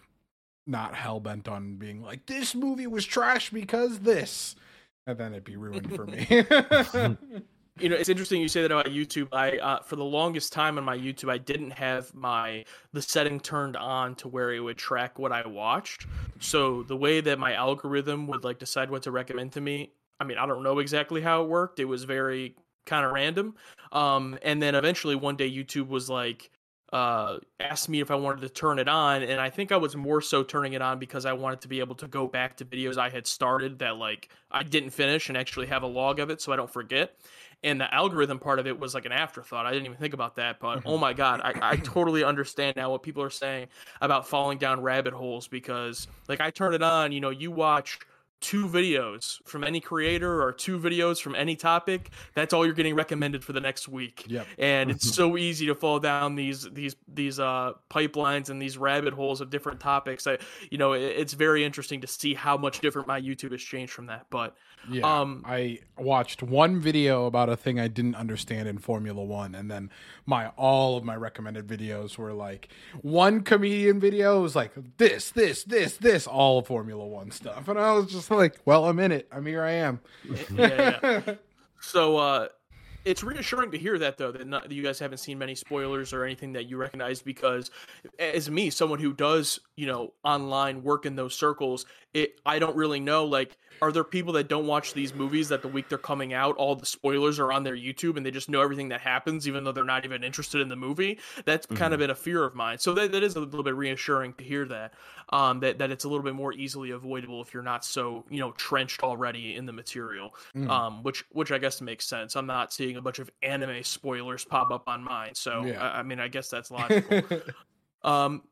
not hell bent on being like, this movie was trash because this. And then it'd be ruined for me. [LAUGHS] [LAUGHS] you know it's interesting you say that about youtube. I uh, for the longest time on my youtube i didn't have my the setting turned on to where it would track what i watched. So the way that my algorithm would like decide what to recommend to me i mean i don't know exactly how it worked. It was very kind of random. Um and then eventually one day youtube was like uh asked me if i wanted to turn it on and i think i was more so turning it on because i wanted to be able to go back to videos i had started that like i didn't finish and actually have a log of it so i don't forget and the algorithm part of it was like an afterthought. I didn't even think about that, but oh my god, I, I totally understand now what people are saying about falling down rabbit holes because like I turn it on, you know, you watch two videos from any creator or two videos from any topic, that's all you're getting recommended for the next week. Yep. And [LAUGHS] it's so easy to fall down these these these uh pipelines and these rabbit holes of different topics. I you know, it, it's very interesting to see how much different my YouTube has changed from that. But yeah. Um, I watched one video about a thing I didn't understand in Formula One, and then my all of my recommended videos were like one comedian video was like this, this, this, this, all of Formula One stuff. And I was just like, well, I'm in it. I'm here I am. [LAUGHS] yeah, yeah. So uh, it's reassuring to hear that though that, not, that you guys haven't seen many spoilers or anything that you recognize because as me, someone who does you know online work in those circles, it I don't really know like. Are there people that don't watch these movies that the week they're coming out, all the spoilers are on their YouTube and they just know everything that happens, even though they're not even interested in the movie? That's kind of been a fear of mine. So that, that is a little bit reassuring to hear that, um, that that it's a little bit more easily avoidable if you're not so you know trenched already in the material Mm. um, which which I guess makes sense. I'm not seeing a bunch of anime spoilers pop up on mine, so Yeah. I, I mean, I guess that's [LAUGHS] logical. um,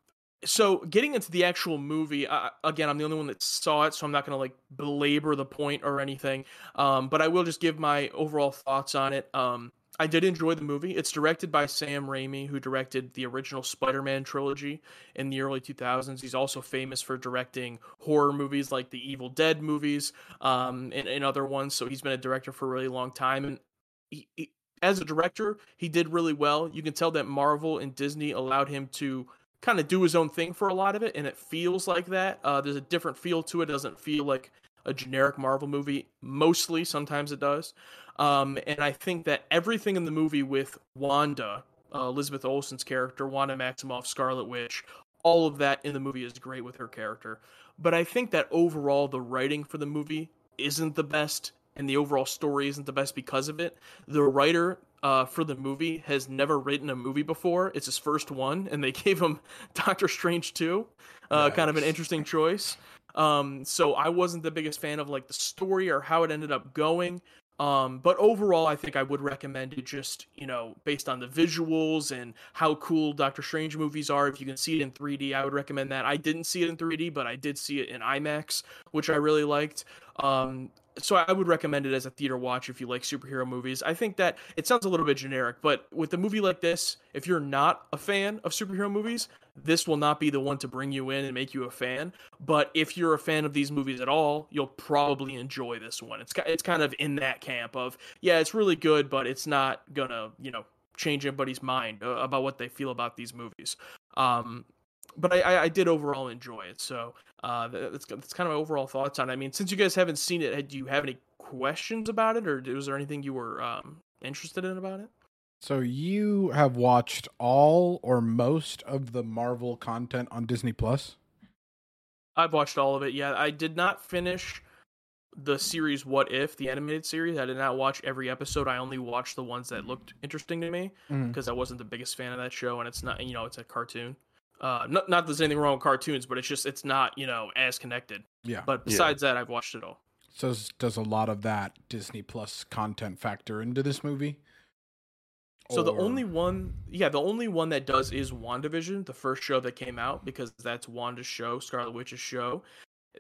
so getting into the actual movie, uh, again, I'm the only one that saw it, so I'm not going to like belabor the point or anything. Um, but I will just give my overall thoughts on it. Um, I did enjoy the movie. It's directed by Sam Raimi, who directed the original Spider-Man trilogy in the early 2000s. He's also famous for directing horror movies like the Evil Dead movies um, and, and other ones. So he's been a director for a really long time. And he, he, as a director, he did really well. You can tell that Marvel and Disney allowed him to kind of do his own thing for a lot of it, and it feels like that. Uh, there's a different feel to it. it. Doesn't feel like a generic Marvel movie. Mostly, sometimes it does. Um, and I think that everything in the movie with Wanda, uh, Elizabeth Olsen's character, Wanda Maximoff, Scarlet Witch, all of that in the movie is great with her character. But I think that overall, the writing for the movie isn't the best, and the overall story isn't the best because of it. The writer uh, for the movie has never written a movie before. It's his first one, and they [LAUGHS] gave him Doctor Strange 2. Uh, yes. Kind of an interesting choice. Um, so I wasn't the biggest fan of like the story or how it ended up going. Um, but overall, I think I would recommend it just, you know, based on the visuals and how cool Doctor Strange movies are. If you can see it in 3D, I would recommend that. I didn't see it in 3D, but I did see it in IMAX, which I really liked. Um, so I would recommend it as a theater watch if you like superhero movies. I think that it sounds a little bit generic, but with a movie like this, if you're not a fan of superhero movies, this will not be the one to bring you in and make you a fan. But if you're a fan of these movies at all, you'll probably enjoy this one. It's it's kind of in that camp of yeah, it's really good, but it's not gonna you know change anybody's mind uh, about what they feel about these movies. Um, but I, I did overall enjoy it. So uh, that's that's kind of my overall thoughts on. it. I mean, since you guys haven't seen it, do you have any questions about it, or was there anything you were um, interested in about it? So you have watched all or most of the Marvel content on Disney Plus? I've watched all of it. Yeah, I did not finish the series What If, the animated series. I did not watch every episode. I only watched the ones that looked interesting to me because mm. I wasn't the biggest fan of that show and it's not, you know, it's a cartoon. Uh, not not that there's anything wrong with cartoons, but it's just it's not you know as connected. Yeah. But besides yeah. that, I've watched it all. So does a lot of that Disney Plus content factor into this movie? So or... the only one, yeah, the only one that does is WandaVision, the first show that came out, because that's Wanda's show, Scarlet Witch's show.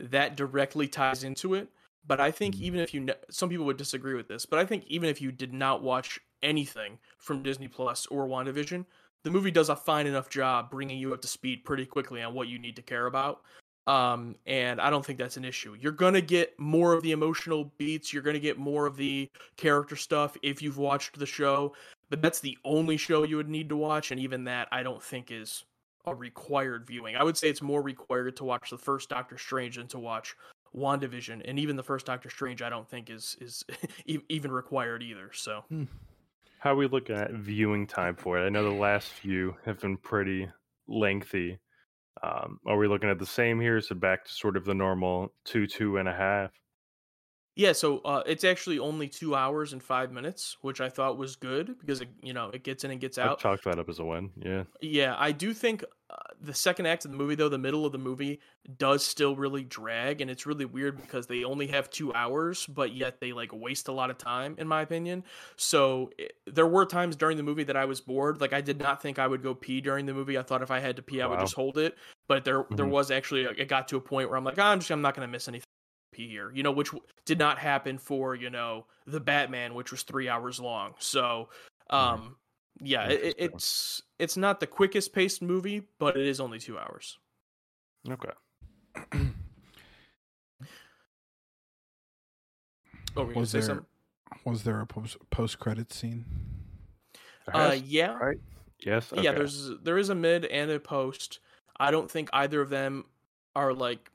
That directly ties into it. But I think mm-hmm. even if you, some people would disagree with this, but I think even if you did not watch anything from Disney Plus or WandaVision, the movie does a fine enough job bringing you up to speed pretty quickly on what you need to care about. Um, and I don't think that's an issue. You're gonna get more of the emotional beats. You're gonna get more of the character stuff if you've watched the show. But that's the only show you would need to watch, and even that I don't think is a required viewing. I would say it's more required to watch the first Doctor Strange than to watch WandaVision, and even the first Doctor Strange I don't think is is [LAUGHS] even required either. So. Hmm. How are we looking at viewing time for it? I know the last few have been pretty lengthy. Um, are we looking at the same here? It back to sort of the normal two, two and a half? Yeah, so uh, it's actually only two hours and five minutes, which I thought was good because it, you know it gets in and gets out. I chalk that up as a win. Yeah. Yeah, I do think uh, the second act of the movie, though, the middle of the movie does still really drag, and it's really weird because they only have two hours, but yet they like waste a lot of time, in my opinion. So it, there were times during the movie that I was bored. Like I did not think I would go pee during the movie. I thought if I had to pee, I would just hold it. But there, mm-hmm. there was actually it got to a point where I'm like, oh, I'm just I'm not going to miss anything here, you know, which did not happen for, you know, the Batman, which was three hours long. So, um, yeah, it, it's it's not the quickest paced movie, but it is only two hours. Okay. [CLEARS THROAT] oh, was there something? was there a post post credit scene? Uh, yeah. Right. Yes. Okay. Yeah. There's there is a mid and a post. I don't think either of them are like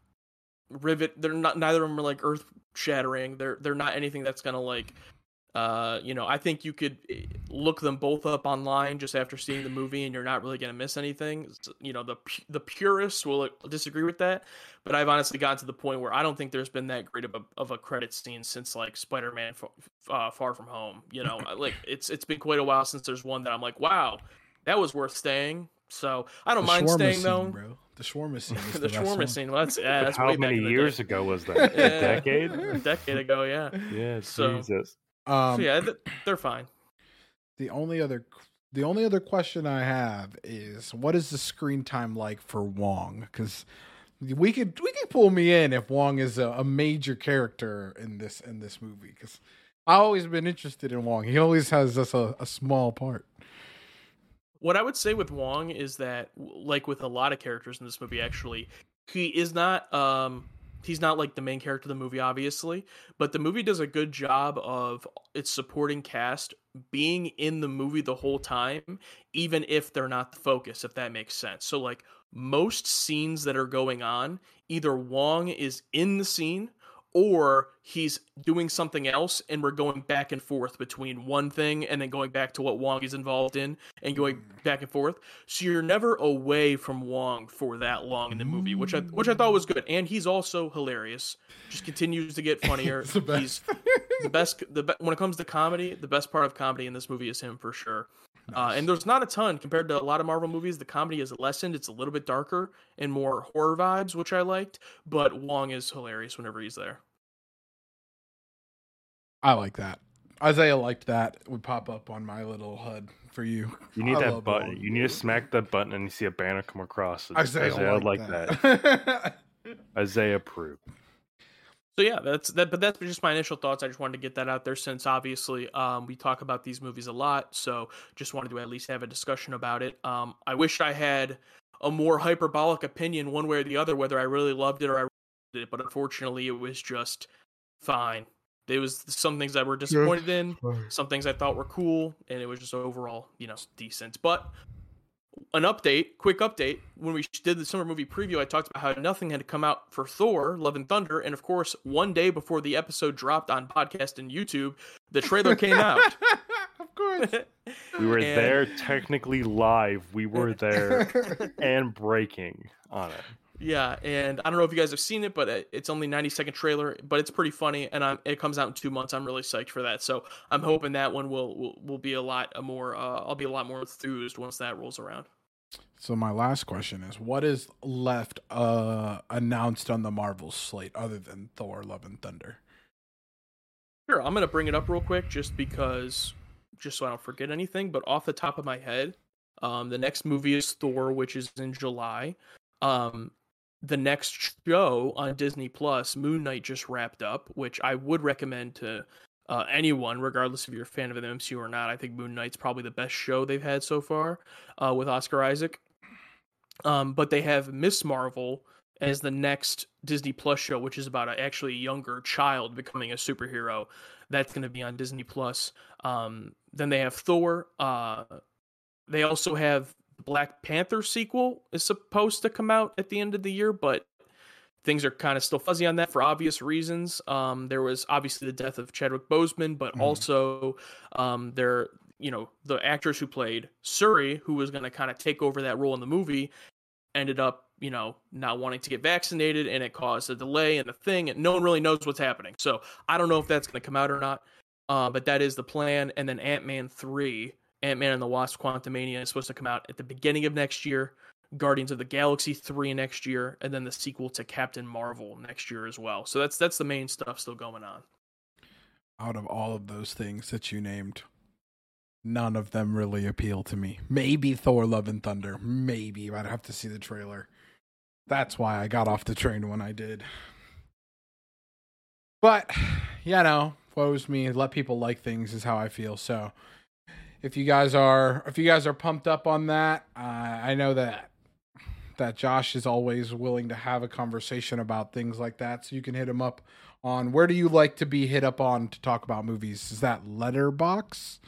rivet they're not neither of them are like earth shattering they're they're not anything that's gonna like uh you know i think you could eh, look them both up online just after seeing the movie and you're not really gonna miss anything. You know the the purists will disagree with that but i've honestly gotten to the point where i don't think there's been that great of a, of a credit scene since like spider-man uh, far from home you know? Like it's it's been quite a while since there's one that i'm like wow that was worth staying. So i don't the mind staying scene, though. bro. The shawarma scene. [LAUGHS] the, the shawarma scene. Well, that's, yeah, that's how many years ago was that? A decade? [LAUGHS] A decade ago, yeah. Yeah, so, Jesus. Um, so yeah, they're fine. The only other, the only other question I have is, what is the screen time like for Wong? Because we could we could pull me in if Wong is a, a major character in this in this movie. Because I've always been interested in Wong. He always has just a, a small part. What I would say with Wong is that, like with a lot of characters in this movie, actually, he is not um he's not like the main character of the movie obviously but the movie does a good job of its supporting cast being in the movie the whole time even if they're not the focus if that makes sense. So like most scenes that are going on either wong is in the scene or he's doing something else and we're going back and forth between one thing and then going back to what Wong is involved in and going back and forth. So you're never away from Wong for that long in the movie, which I which I thought was good. And he's also hilarious. Just continues to get [LAUGHS] funnier. the best. He's the best the be- when it comes to comedy, the best part of comedy in this movie is him for sure. Uh, and there's not a ton compared to a lot of Marvel movies. The comedy is lessened. It's a little bit darker and more horror vibes, which I liked. But Wong is hilarious whenever he's there. I like that. Isaiah liked that. It would pop up on my little HUD for you. You need I that button. Wong. You need to smack that button and you see a banner come across. Isaiah, Isaiah like, like that. that. [LAUGHS] Isaiah approved. So yeah, that's that. But that's just my initial thoughts. I just wanted to get that out there since obviously um, we talk about these movies a lot. So just wanted to at least have a discussion about it. Um, I wish I had a more hyperbolic opinion one way or the other, whether I really loved it or I hated it. But unfortunately, it was just fine. There was some things I were disappointed in, some things I thought were cool, and it was just overall, you know, decent. But an update, quick update. When we did the summer movie preview, I talked about how nothing had come out for Thor: Love and Thunder, and of course, one day before the episode dropped on podcast and YouTube, the trailer came out. [LAUGHS] of course. [LAUGHS] We were And- there technically live. We were there [LAUGHS] and breaking on it. Yeah, and I don't know if you guys have seen it, but it's only 90 second trailer, but it's pretty funny, and I'm, it comes out in two months. I'm really psyched for that, so I'm hoping that one will will, will be a lot more. Uh, I'll be a lot more enthused once that rolls around. So my last question is: What is left uh, announced on the Marvel slate other than Thor: Love and Thunder? Sure, I'm gonna bring it up real quick just because, just so I don't forget anything. But off the top of my head, um, the next movie is Thor, which is in July. Um, the next show on Disney Plus, Moon Knight, just wrapped up, which I would recommend to uh, anyone, regardless if you're a fan of the MCU or not. I think Moon Knight's probably the best show they've had so far uh, with Oscar Isaac. Um, but they have Miss Marvel as the next Disney Plus show, which is about a actually a younger child becoming a superhero. That's going to be on Disney Plus. Um, then they have Thor. Uh, they also have Black Panther sequel is supposed to come out at the end of the year, but things are kind of still fuzzy on that for obvious reasons. Um, there was obviously the death of Chadwick Boseman, but Mhm. also um, there, you know, the actress who played Shuri, who was going to kind of take over that role in the movie, ended up, you know, not wanting to get vaccinated, and it caused a delay in the thing, and no one really knows what's happening. So I don't know if that's going to come out or not. Uh, but that is the plan. And then Ant Man three, Ant Man and the Wasp: Quantumania is supposed to come out at the beginning of next year. Guardians of the Galaxy three next year, and then the sequel to Captain Marvel next year as well. So that's that's the main stuff still going on. Out of all of those things that you named, none of them really appeal to me. Maybe Thor: Love and Thunder. Maybe I'd have to see the trailer. That's why I got off the train when I did. But you know, woes me. Let people like things is how I feel. So if you guys are if you guys are pumped up on that, uh, I know that that Josh is always willing to have a conversation about things like that. So you can hit him up on where do you like to be hit up on to talk about movies? Is that Letterboxd?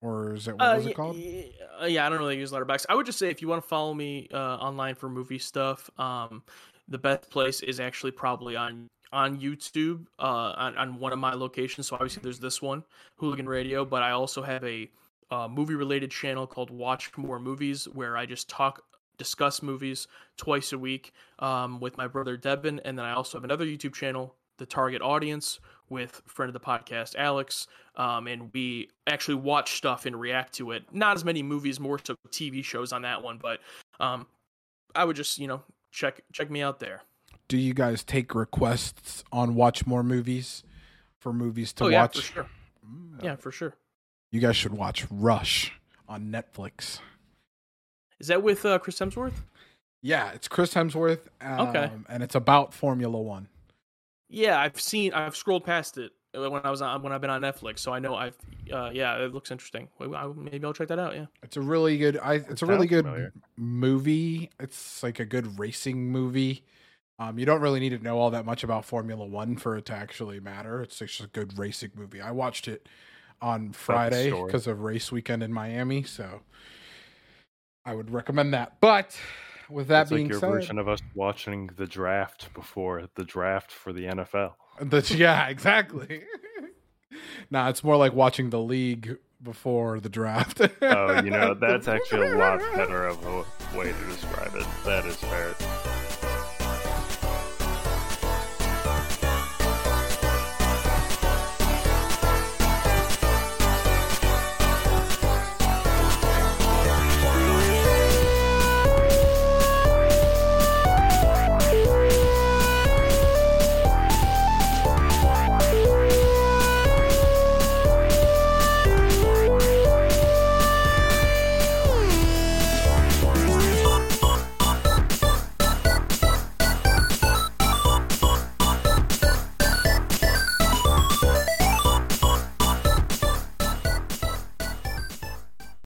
Or is it what was Uh, it called? y- yeah, I don't really use Letterboxd. I would just say if you want to follow me uh, online for movie stuff, um, the best place is actually probably on on YouTube uh, on, on one of my locations. So obviously there's this one, Hooligan Radio, but I also have a uh, movie related channel called Watch More Movies where I just talk discuss movies twice a week um, with my brother Devin, and then I also have another YouTube channel, The Target Audience, with friend of the podcast Alex, um, and we actually watch stuff and react to it. Not as many movies, more so TV shows on that one, but um, I would just you know check check me out there. Do you guys take requests on watch more movies for movies to oh yeah, watch? for sure. Mm. Yeah, for sure. You guys should watch Rush on Netflix. Is that with uh, Chris Hemsworth? Yeah, it's Chris Hemsworth. Um, Okay. And it's about Formula One. Yeah, I've seen. I've scrolled past it. uh, when I was on when I've been on Netflix. So I know I've uh, yeah, it looks interesting. Maybe I'll check that out. Yeah, it's a really good. I it's a really good familiar. movie. It's like a good racing movie. Um, you don't really need to know all that much about Formula One for it to actually matter. It's just a good racing movie. I watched it on Friday because of race weekend in Miami, so I would recommend that. But with that being like your said, version of us watching the draft before the draft for the NFL. The, [LAUGHS] yeah, exactly. [LAUGHS] nah, it's more like watching the league before the draft. oh, you know, [LAUGHS] that's actually a lot better of a way to describe it. That is fair.